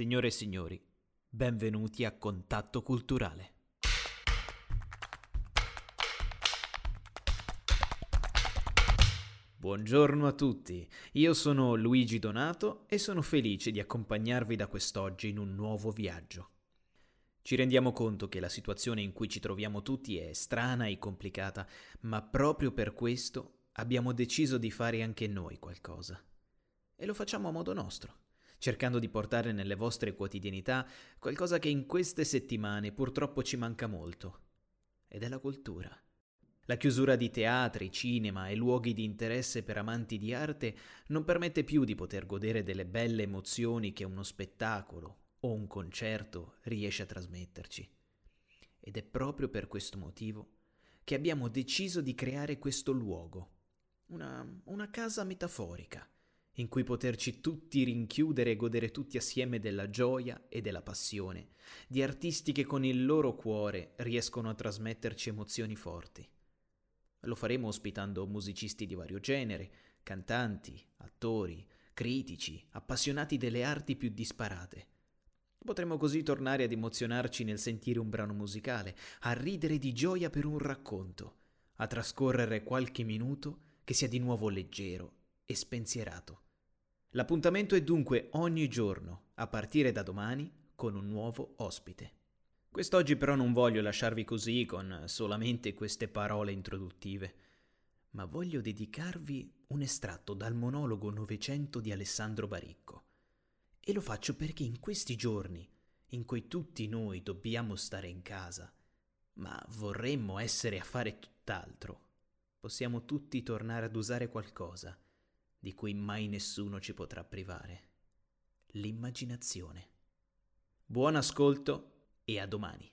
Signore e signori, benvenuti a Contatto Culturale. Buongiorno a tutti, io sono Luigi Donato e sono felice di accompagnarvi da quest'oggi in un nuovo viaggio. Ci rendiamo conto che la situazione in cui ci troviamo tutti è strana e complicata, ma proprio per questo abbiamo deciso di fare anche noi qualcosa. E lo facciamo a modo nostro, cercando di portare nelle vostre quotidianità qualcosa che in queste settimane purtroppo ci manca molto, ed è la cultura. La chiusura di teatri, cinema e luoghi di interesse per amanti di arte non permette più di poter godere delle belle emozioni che uno spettacolo o un concerto riesce a trasmetterci. Ed è proprio per questo motivo che abbiamo deciso di creare questo luogo, una, una casa metaforica, in cui poterci tutti rinchiudere e godere tutti assieme della gioia e della passione, di artisti che con il loro cuore riescono a trasmetterci emozioni forti. Lo faremo ospitando musicisti di vario genere, cantanti, attori, critici, appassionati delle arti più disparate. Potremo così tornare ad emozionarci nel sentire un brano musicale, a ridere di gioia per un racconto, a trascorrere qualche minuto che sia di nuovo leggero e spensierato. L'appuntamento è dunque ogni giorno, a partire da domani, con un nuovo ospite. Quest'oggi però non voglio lasciarvi così con solamente queste parole introduttive, ma voglio dedicarvi un estratto dal monologo Novecento di Alessandro Baricco. E lo faccio perché in questi giorni, in cui tutti noi dobbiamo stare in casa, ma vorremmo essere a fare tutt'altro, possiamo tutti tornare ad usare qualcosa di cui mai nessuno ci potrà privare. L'immaginazione. Buon ascolto e a domani.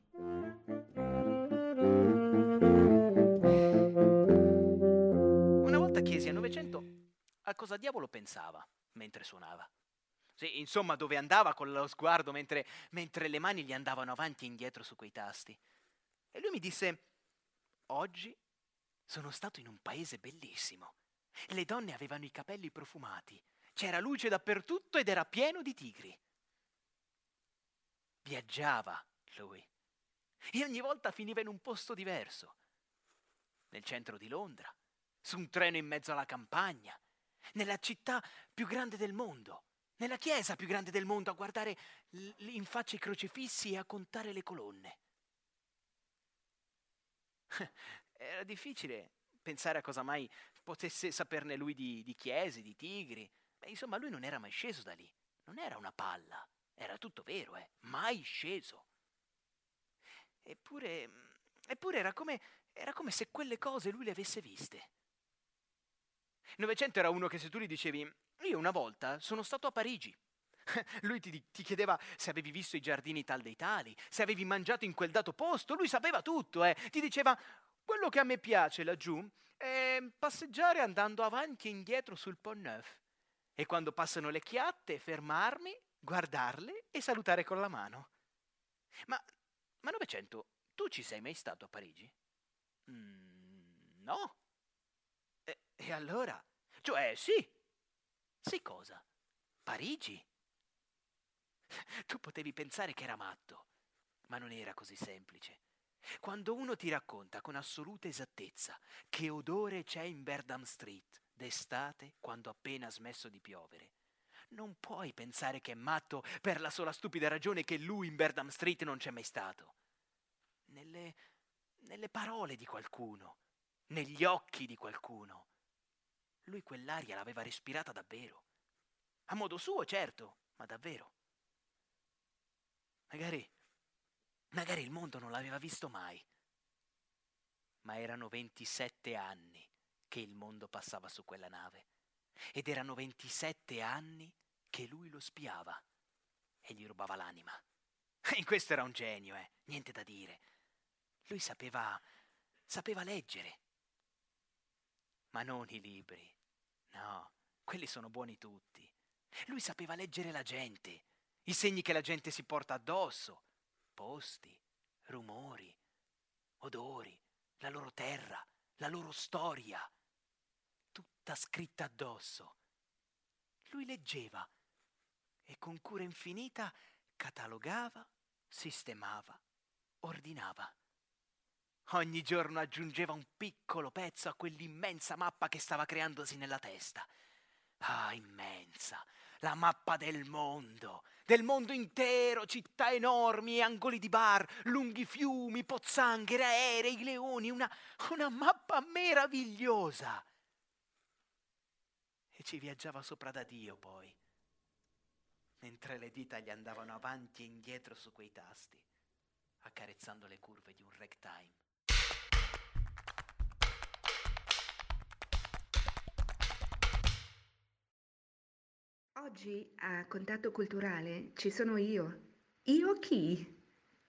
Una volta chiesi a Novecento a cosa diavolo pensava mentre suonava. Sì, insomma, dove andava con lo sguardo mentre, mentre le mani gli andavano avanti e indietro su quei tasti. E lui mi disse, oggi sono stato in un paese bellissimo. Le donne avevano i capelli profumati, c'era luce dappertutto ed era pieno di tigri. Viaggiava lui. E ogni volta finiva in un posto diverso. Nel centro di Londra, su un treno in mezzo alla campagna, nella città più grande del mondo, nella chiesa più grande del mondo, a guardare in faccia i crocifissi e a contare le colonne. Era difficile pensare a cosa mai potesse saperne lui di, di chiese, di tigri. Beh, insomma, lui non era mai sceso da lì. Non era una palla. Era tutto vero, eh. Mai sceso. Eppure, eppure era, come, era come se quelle cose lui le avesse viste. Novecento era uno che se tu gli dicevi, io una volta sono stato a Parigi. Lui ti, ti, chiedeva se avevi visto i giardini tal dei tali, se avevi mangiato in quel dato posto, lui sapeva tutto, eh. Ti diceva, quello che a me piace laggiù è passeggiare andando avanti e indietro sul Pont Neuf. E quando passano le chiatte, fermarmi, guardarle e salutare con la mano. Ma ma Novecento, tu ci sei mai stato a Parigi? Mm, no. E, e allora? Cioè, sì. Sì cosa? Parigi? Tu potevi pensare che era matto, ma non era così semplice. Quando uno ti racconta con assoluta esattezza che odore c'è in Berdam Street d'estate quando appena smesso di piovere, non puoi pensare che è matto per la sola stupida ragione che lui in Berdam Street non c'è mai stato. Nelle, nelle parole di qualcuno, negli occhi di qualcuno. Lui quell'aria l'aveva respirata davvero. A modo suo, certo, ma davvero. Magari, magari il mondo non l'aveva visto mai. Ma erano 27 anni che il mondo passava su quella nave ed erano 27 anni che lui lo spiava e gli rubava l'anima. In questo era un genio, eh, niente da dire. Lui sapeva, sapeva leggere, ma non i libri. No, quelli sono buoni tutti. Lui sapeva leggere la gente, i segni che la gente si porta addosso, posti, rumori, odori, la loro terra, la loro storia tutta scritta addosso. Lui leggeva e con cura infinita catalogava, sistemava, ordinava. Ogni giorno aggiungeva un piccolo pezzo a quell'immensa mappa che stava creandosi nella testa. Ah, immensa, la mappa del mondo, del mondo intero, città enormi, angoli di bar, lunghi fiumi, pozzanghere, aerei, leoni, una, una mappa meravigliosa. E ci viaggiava sopra da Dio poi, mentre le dita gli andavano avanti e indietro su quei tasti, accarezzando le curve di un ragtime. Oggi a Contatto Culturale ci sono io. Io chi?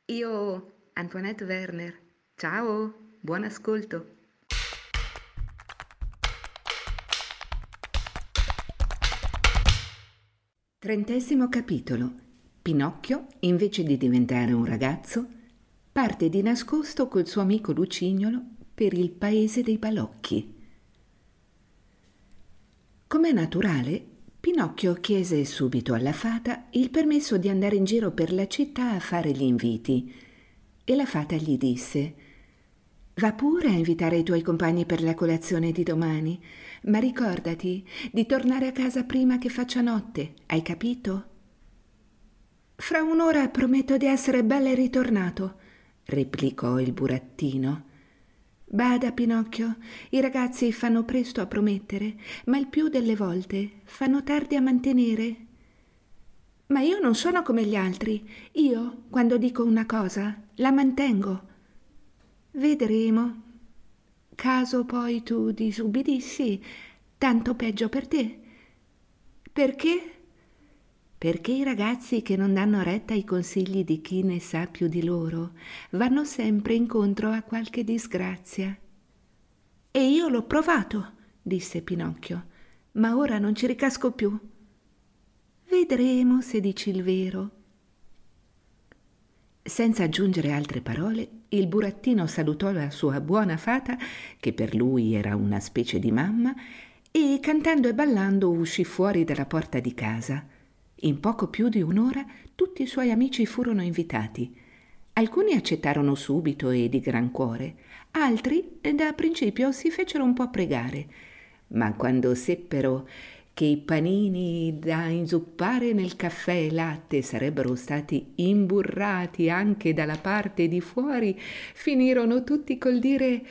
Io Antoinette Werner. Ciao, buon ascolto. Trentesimo capitolo. Pinocchio, invece di diventare un ragazzo, parte di nascosto col suo amico Lucignolo per il paese dei balocchi. Com'è naturale, Pinocchio chiese subito alla fata il permesso di andare in giro per la città a fare gli inviti e la fata gli disse Va pure a invitare i tuoi compagni per la colazione di domani, ma ricordati di tornare a casa prima che faccia notte, hai capito? Fra un'ora prometto di essere belle ritornato, replicò il burattino. Bada, Pinocchio, i ragazzi fanno presto a promettere, ma il più delle volte fanno tardi a mantenere. Ma io non sono come gli altri. Io, quando dico una cosa, la mantengo. Vedremo. Caso poi tu disubbidissi, tanto peggio per te. Perché? Perché i ragazzi che non danno retta ai consigli di chi ne sa più di loro vanno sempre incontro a qualche disgrazia. E io l'ho provato, disse Pinocchio, ma ora non ci ricasco più. Vedremo se dici il vero. Senza aggiungere altre parole, il burattino salutò la sua buona fata, che per lui era una specie di mamma, e cantando e ballando uscì fuori dalla porta di casa. In poco più di un'ora tutti i suoi amici furono invitati. Alcuni accettarono subito e di gran cuore, altri da principio si fecero un po' pregare, ma quando seppero che i panini da inzuppare nel caffè e latte sarebbero stati imburrati anche dalla parte di fuori, finirono tutti col dire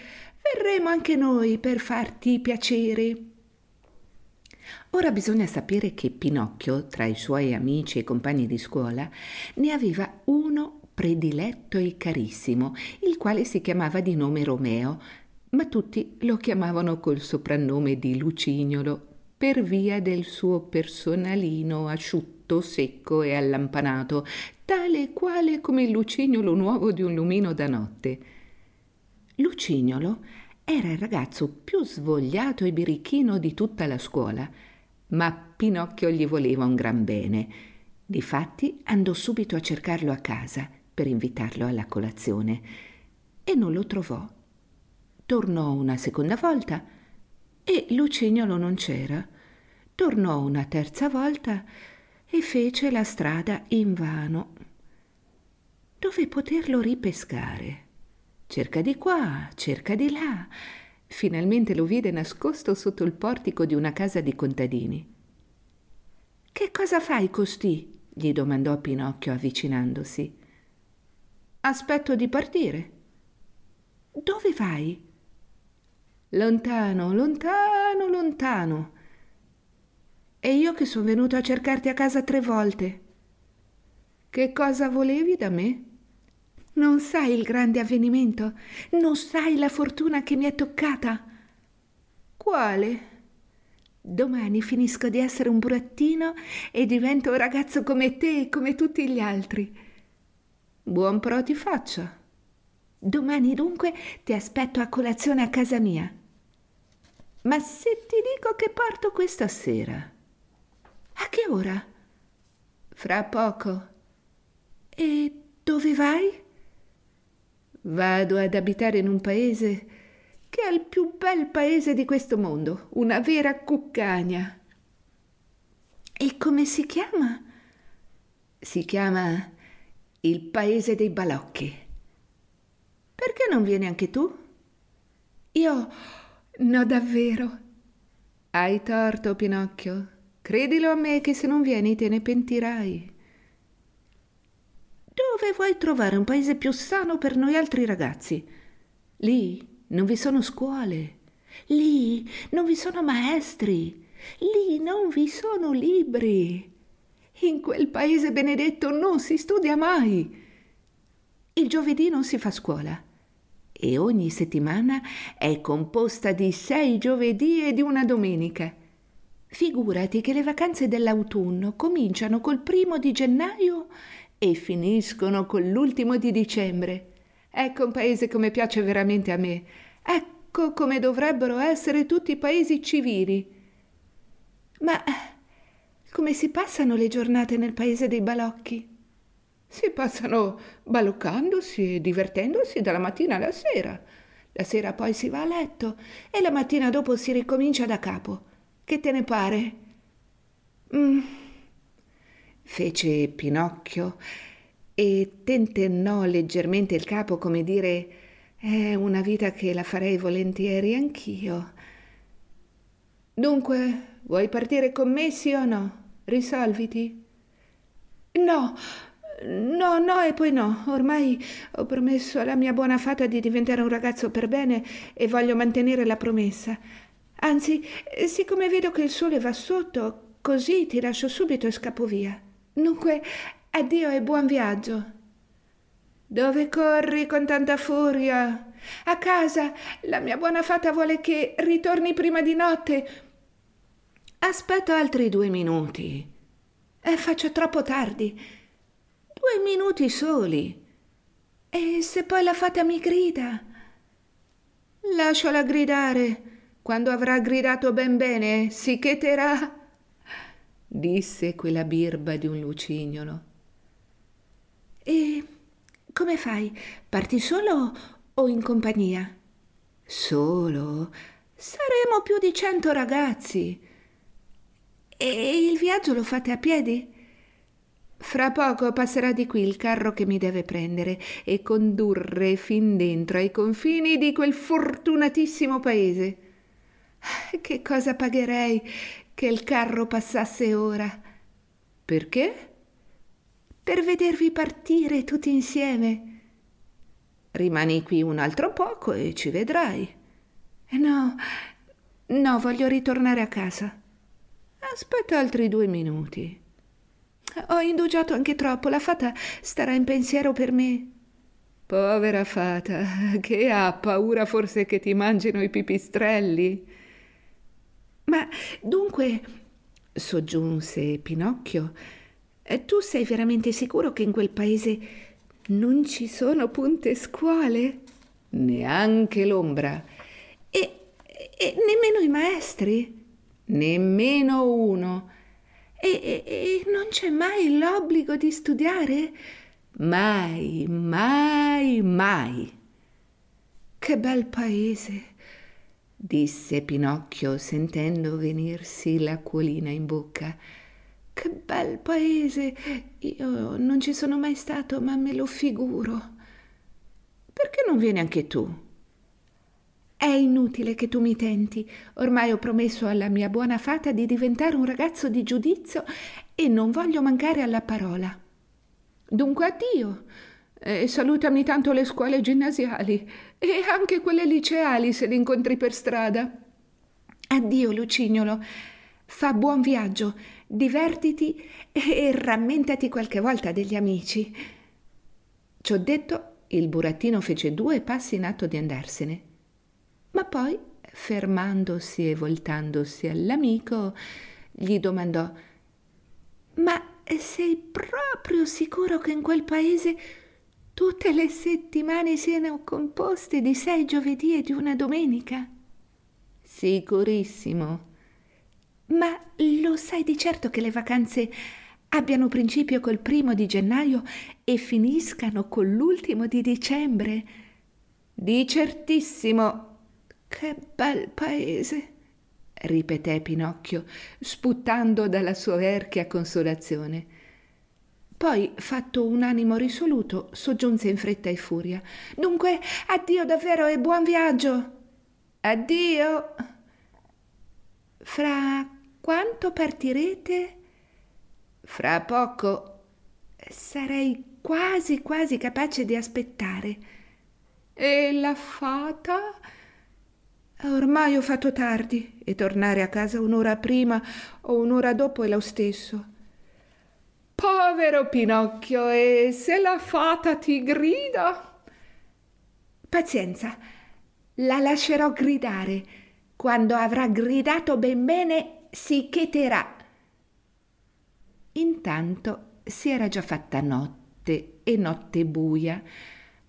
verremo anche noi per farti piacere. Ora bisogna sapere che Pinocchio, tra i suoi amici e compagni di scuola, ne aveva uno prediletto e carissimo, il quale si chiamava di nome Romeo, ma tutti lo chiamavano col soprannome di Lucignolo per via del suo personalino asciutto, secco e allampanato, tale e quale come il lucignolo nuovo di un lumino da notte. Lucignolo era il ragazzo più svogliato e birichino di tutta la scuola ma Pinocchio gli voleva un gran bene. Difatti andò subito a cercarlo a casa per invitarlo alla colazione e non lo trovò. Tornò una seconda volta e Lucignolo non c'era. Tornò una terza volta e fece la strada invano. Dove poterlo ripescare? Cerca di qua, cerca di là Finalmente lo vide nascosto sotto il portico di una casa di contadini. Che cosa fai costì? gli domandò Pinocchio avvicinandosi. Aspetto di partire. Dove vai? Lontano, lontano, lontano. E io che sono venuto a cercarti a casa tre volte. Che cosa volevi da me? Non sai il grande avvenimento? Non sai la fortuna che mi è toccata? Quale? Domani finisco di essere un burattino e divento un ragazzo come te e come tutti gli altri. Buon pro ti faccio. Domani dunque ti aspetto a colazione a casa mia. Ma se ti dico che parto questa sera? A che ora? Fra poco. E dove vai? Vado ad abitare in un paese che è il più bel paese di questo mondo, una vera cuccagna. E come si chiama? Si chiama il paese dei balocchi. Perché non vieni anche tu? Io... no davvero. Hai torto, Pinocchio. Credilo a me che se non vieni te ne pentirai. Dove vuoi trovare un paese più sano per noi altri ragazzi? Lì non vi sono scuole, lì non vi sono maestri, lì non vi sono libri. In quel paese benedetto non si studia mai. Il giovedì non si fa scuola e ogni settimana è composta di sei giovedì e di una domenica. Figurati che le vacanze dell'autunno cominciano col primo di gennaio e finiscono con l'ultimo di dicembre. Ecco un paese come piace veramente a me. Ecco come dovrebbero essere tutti i paesi civili. Ma come si passano le giornate nel paese dei balocchi? Si passano baloccandosi e divertendosi dalla mattina alla sera. La sera poi si va a letto e la mattina dopo si ricomincia da capo. Che te ne pare? Mm. Fece Pinocchio e tentennò leggermente il capo come dire è una vita che la farei volentieri anch'io. Dunque, vuoi partire con me, sì o no? Risolviti. No, no, no e poi no. Ormai ho promesso alla mia buona fata di diventare un ragazzo per bene e voglio mantenere la promessa. Anzi, siccome vedo che il sole va sotto, così ti lascio subito e scappo via. Dunque, addio e buon viaggio. Dove corri con tanta furia? A casa. La mia buona fata vuole che ritorni prima di notte. Aspetto altri due minuti. E faccio troppo tardi. Due minuti soli. E se poi la fata mi grida? Lasciala gridare. Quando avrà gridato ben bene, si cheterà, disse quella birba di un lucignolo. E come fai? Parti solo o in compagnia? Solo? Saremo più di cento ragazzi. E il viaggio lo fate a piedi? Fra poco passerà di qui il carro che mi deve prendere e condurre fin dentro ai confini di quel fortunatissimo paese. Che cosa pagherei che il carro passasse ora? Perché? Per vedervi partire tutti insieme. Rimani qui un altro poco e ci vedrai. No, no, voglio ritornare a casa. Aspetta altri due minuti. Ho indugiato anche troppo, la fata starà in pensiero per me. Povera fata, che ha paura forse che ti mangino i pipistrelli? Ma dunque, soggiunse Pinocchio, tu sei veramente sicuro che in quel paese non ci sono punte scuole? Neanche l'ombra. E, e nemmeno i maestri? nemmeno uno. E, e, e non c'è mai l'obbligo di studiare? Mai, mai, mai. Che bel paese, disse Pinocchio sentendo venirsi l'acquolina in bocca. Che bel paese! Io non ci sono mai stato, ma me lo figuro. Perché non vieni anche tu? È inutile che tu mi tenti. Ormai ho promesso alla mia buona fata di diventare un ragazzo di giudizio e non voglio mancare alla parola. Dunque addio. E salutami tanto le scuole ginnasiali e anche quelle liceali se le incontri per strada. Addio, Lucignolo. Fa buon viaggio, divertiti e rammentati qualche volta degli amici. Ciò detto, il burattino fece due passi in atto di andarsene ma poi, fermandosi e voltandosi all'amico, gli domandò Ma sei proprio sicuro che in quel paese tutte le settimane siano composte di sei giovedì e di una domenica? Sicurissimo. Ma lo sai di certo che le vacanze abbiano principio col primo di gennaio e finiscano con l'ultimo di dicembre? Di certissimo, che bel paese! ripeté Pinocchio, sputtando dalla sua erchia consolazione. Poi, fatto un animo risoluto, soggiunse in fretta e furia. Dunque, addio davvero e buon viaggio. Addio. Fra quanto partirete? Fra poco. Sarei quasi quasi capace di aspettare. E la fata? Ormai ho fatto tardi e tornare a casa un'ora prima o un'ora dopo è lo stesso. Povero Pinocchio, e se la fata ti grida? Pazienza, la lascerò gridare. Quando avrà gridato ben bene, si cheterà. Intanto si era già fatta notte e notte buia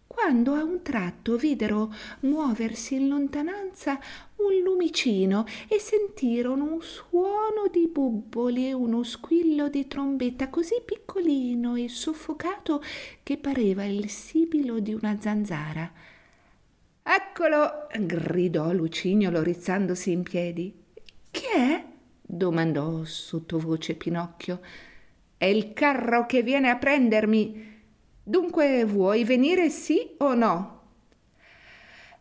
quando a un tratto videro muoversi in lontananza un lumicino e sentirono un suono di bubboli e uno squillo di trombetta così piccolino e soffocato che pareva il sibilo di una zanzara. Eccolo! gridò Lucignolo rizzandosi in piedi. Chi è? domandò sottovoce Pinocchio. È il carro che viene a prendermi. Dunque vuoi venire sì o no?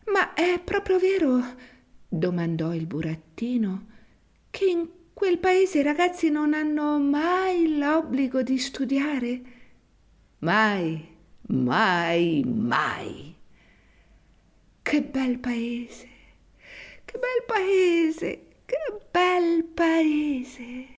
Ma è proprio vero, domandò il burattino, che in quel paese i ragazzi non hanno mai l'obbligo di studiare? Mai, mai, mai. Che bel paese, che bel paese, che bel paese.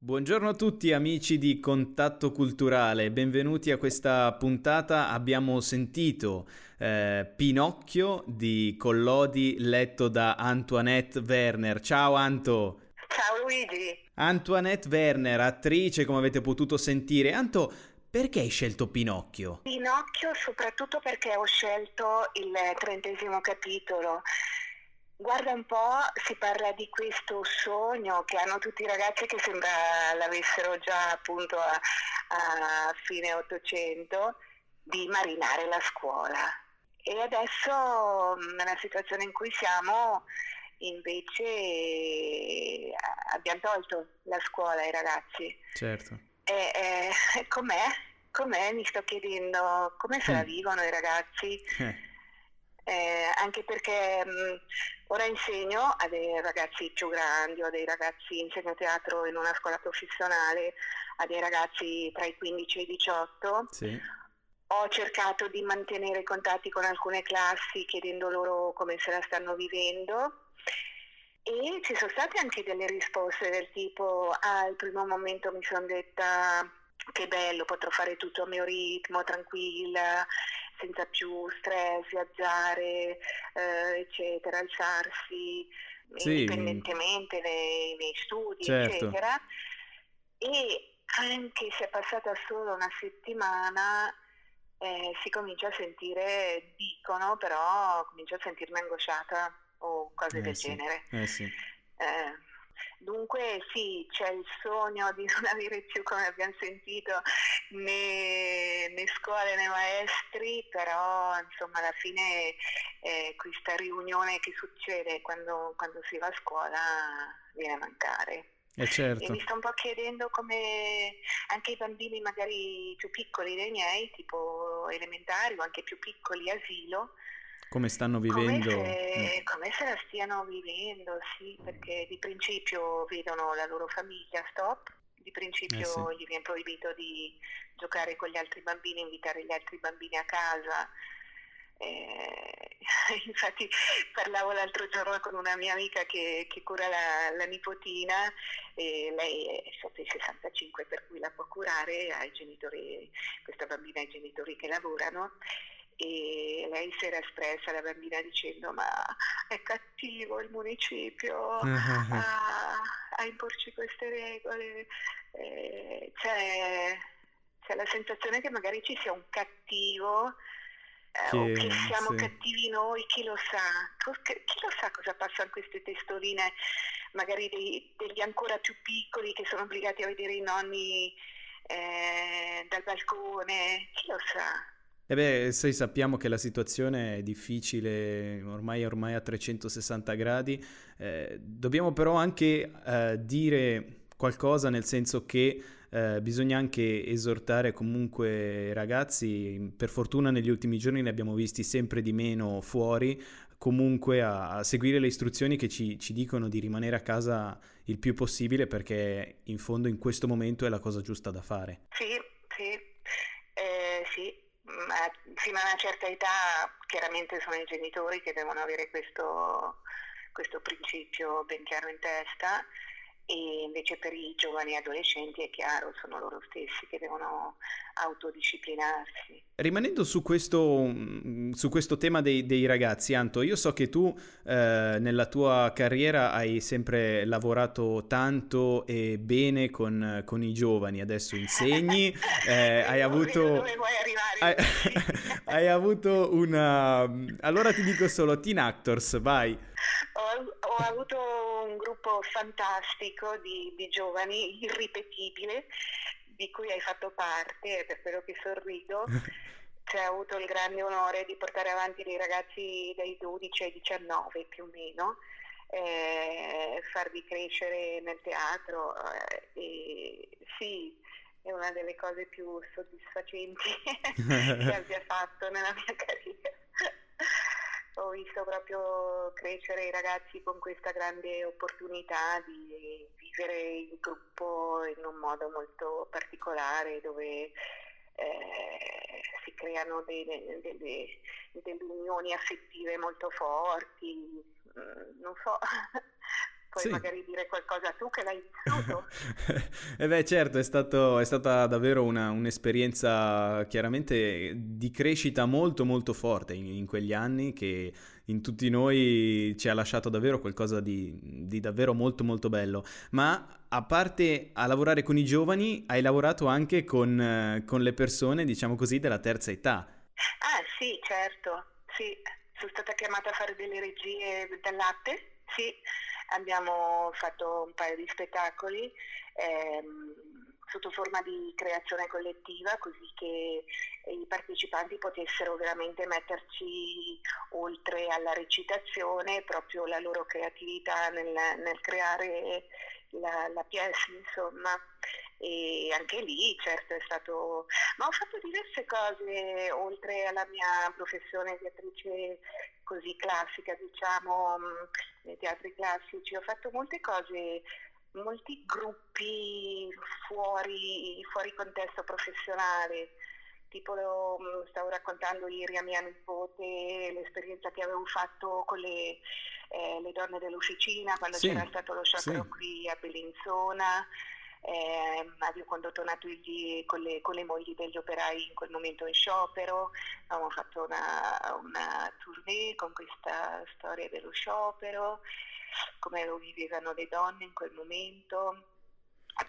Buongiorno a tutti amici di Contatto Culturale, benvenuti a questa puntata. Abbiamo sentito eh, Pinocchio di Collodi letto da Antoinette Werner. Ciao Anto! Ciao Luigi! Antoinette Werner, attrice come avete potuto sentire. Anto, perché hai scelto Pinocchio? Pinocchio soprattutto perché ho scelto il trentesimo capitolo Guarda un po', si parla di questo sogno che hanno tutti i ragazzi che sembra l'avessero già appunto a, a fine Ottocento di marinare la scuola. E adesso nella situazione in cui siamo invece abbiamo tolto la scuola ai ragazzi. Certo. E, e com'è? Com'è? Mi sto chiedendo come se la mm. vivono i ragazzi. Eh eh, anche perché mh, ora insegno a dei ragazzi più grandi, o dei ragazzi, insegno teatro in una scuola professionale, a dei ragazzi tra i 15 e i 18. Sì. Ho cercato di mantenere contatti con alcune classi chiedendo loro come se la stanno vivendo e ci sono state anche delle risposte del tipo ah, al primo momento mi sono detta che bello, potrò fare tutto a mio ritmo, tranquilla, senza più stress, viaggiare, eh, eccetera, alzarsi sì. indipendentemente nei, nei studi, certo. eccetera. E anche se è passata solo una settimana, eh, si comincia a sentire, dicono, però comincio a sentirmi angosciata o cose eh del sì. genere. Eh sì. Dunque sì, c'è il sogno di non avere più, come abbiamo sentito, né, né scuole né maestri, però insomma alla fine eh, questa riunione che succede quando, quando, si va a scuola viene a mancare. Eh certo. E mi sto un po' chiedendo come anche i bambini magari più piccoli dei miei, tipo elementari o anche più piccoli asilo, come stanno vivendo? Come se, come se, la stiano vivendo, sì, perché di principio vedono la loro famiglia, stop, di principio eh sì. gli viene proibito di giocare con gli altri bambini, invitare gli altri bambini a casa. Eh, infatti parlavo l'altro giorno con una mia amica che, che cura la, la, nipotina e lei è sotto i 65 per cui la può curare, ha i genitori, questa bambina ha i genitori che lavorano e lei si era espressa, la bambina, dicendo ma è cattivo il municipio uh-huh. a, a, imporci queste regole, eh, c'è, c'è, la sensazione che magari ci sia un cattivo eh, che, o che siamo sì. cattivi noi, chi lo sa, chi lo sa cosa passa in queste testoline magari dei, degli ancora più piccoli che sono obbligati a vedere i nonni eh, dal balcone, chi lo sa. E beh, sai, sappiamo che la situazione è difficile, ormai, ormai a 360 gradi, eh, dobbiamo però anche eh, dire qualcosa nel senso che eh, bisogna anche esortare comunque i ragazzi, per fortuna negli ultimi giorni ne abbiamo visti sempre di meno fuori, comunque a, a seguire le istruzioni che ci, ci, dicono di rimanere a casa il più possibile perché in fondo in questo momento è la cosa giusta da fare. Sì, sì, eh, sì. Ma fino a una certa età chiaramente sono i genitori che devono avere questo, questo principio ben chiaro in testa e invece per i giovani adolescenti è chiaro, sono loro stessi che devono autodisciplinarsi. Rimanendo su questo, mm, su questo tema dei, dei, ragazzi, Anto, io so che tu eh, nella tua carriera hai sempre lavorato tanto e bene con, con i giovani, adesso insegni, eh, hai avuto... Hai, hai avuto una... Allora ti dico solo Teen Actors, vai. Ho, ho avuto un gruppo fantastico di, di giovani, irripetibile, di cui hai fatto parte, per quello che sorrido. Cioè, ho avuto il grande onore di portare avanti dei ragazzi dai 12 ai 19 più o meno, eh, farli crescere nel teatro eh, e sì, è una delle cose più soddisfacenti che abbia fatto nella mia carriera ho visto proprio crescere i ragazzi con questa grande opportunità di vivere il gruppo in un modo molto particolare dove eh, si creano delle, delle, delle, unioni affettive molto forti, mm, non so, puoi sì. magari dire qualcosa tu che l'hai vissuto. eh beh certo, è, stato, è stata davvero una, un'esperienza chiaramente di crescita molto molto forte in, in, quegli anni che in tutti noi ci ha lasciato davvero qualcosa di, di davvero molto molto bello. Ma a parte a lavorare con i giovani, hai lavorato anche con, con le persone, diciamo così, della terza età. Ah sì, certo, sì. Sono stata chiamata a fare delle regie del latte, sì abbiamo fatto un paio di spettacoli ehm, sotto forma di creazione collettiva così che i partecipanti potessero veramente metterci oltre alla recitazione proprio la loro creatività nel, nel creare la, la pièce insomma. E anche lì certo è stato ma ho fatto diverse cose oltre alla mia professione di attrice così classica diciamo mm, nei teatri classici. Ho fatto molte cose molti gruppi fuori, fuori contesto professionale. Tipo mm, stavo raccontando ieri a mia nipote l'esperienza che avevo fatto con le, eh, le donne dell'officina quando sì, c'era stato lo sciopero sì. qui a Bellinzona eh, avevo condotto una tour con le, con le, mogli degli operai in quel momento in sciopero, abbiamo fatto una, una tournée con questa storia dello sciopero, come lo vivevano le donne in quel momento.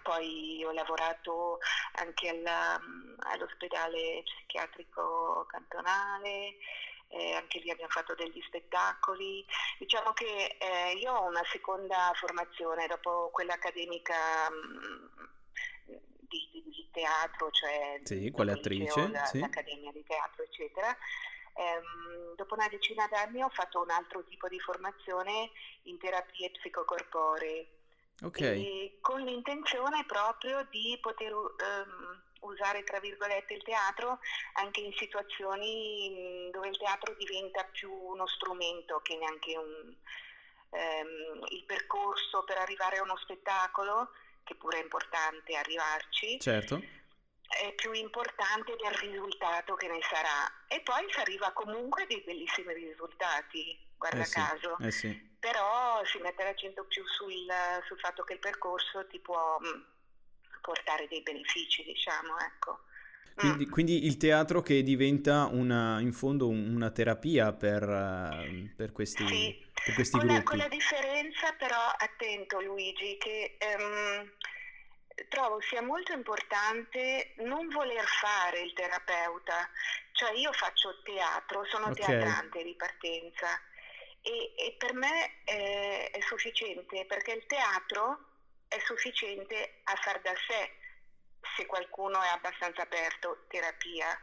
Poi ho lavorato anche alla, all'ospedale psichiatrico cantonale, eh, anche lì abbiamo fatto degli spettacoli. Diciamo che eh, io ho una seconda formazione dopo quella accademica mh, mm, di, di, teatro, cioè sì, quale attrice? La, sì. l'Accademia di Teatro, eccetera. Ehm, dopo una decina d'anni ho fatto un altro tipo di formazione in terapie psicocorporee. Okay. con l'intenzione proprio di poter um, usare tra virgolette il teatro anche in situazioni dove il teatro diventa più uno strumento che neanche un, ehm, il percorso per arrivare a uno spettacolo, che pure è importante arrivarci. Certo. È più importante del risultato che ne sarà. E poi si arriva comunque a dei bellissimi risultati, guarda eh sì, caso. Eh sì. Però si mette l'accento più sul, sul fatto che il percorso ti può portare dei benefici, diciamo, ecco. Quindi, mm. quindi, il teatro che diventa una, in fondo una terapia per, uh, per questi, sì, per questi con gruppi. La, con la differenza però, attento Luigi, che um, trovo sia molto importante non voler fare il terapeuta. Cioè io faccio teatro, sono okay. teatrante di partenza e, e per me è, è sufficiente perché il teatro è sufficiente a far da sé se qualcuno è abbastanza aperto terapia.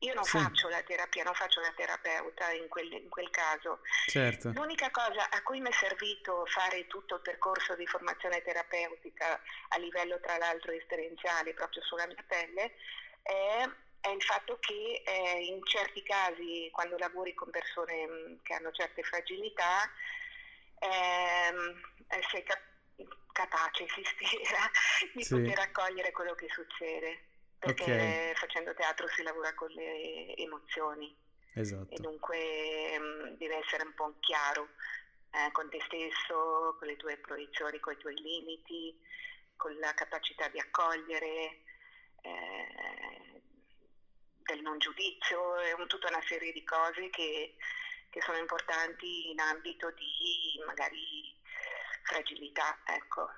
Io non sì. faccio la terapia, non faccio la terapeuta in quel, in quel caso. Certo. L'unica cosa a cui mi è servito fare tutto il percorso di formazione terapeutica a livello tra l'altro esperienziale proprio sulla mia pelle è, è il fatto che eh, in certi casi quando lavori con persone mm, che hanno certe fragilità ehm, eh, sei cap- capace, si spera, di sì. poter accogliere quello che succede perché okay. facendo teatro si lavora con le emozioni esatto. e dunque mh, mm, deve essere un po' chiaro eh, con te stesso, con le tue proiezioni, con i tuoi limiti, con la capacità di accogliere, eh, del non giudizio, è un, tutta una serie di cose che, che sono importanti in ambito di magari fragilità, ecco.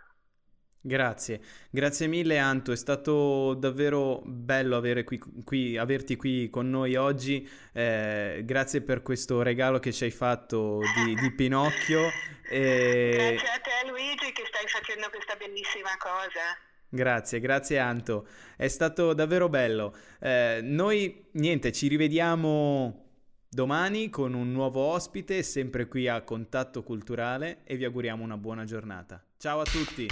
Grazie, grazie mille Anto, è stato davvero bello qui, qui, averti qui con noi oggi, eh, grazie per questo regalo che ci hai fatto di, di Pinocchio. E... Grazie a te Luigi che stai facendo questa bellissima cosa. Grazie, grazie Anto, è stato davvero bello. Eh, noi niente, ci rivediamo domani con un nuovo ospite, sempre qui a Contatto Culturale e vi auguriamo una buona giornata. Ciao a tutti!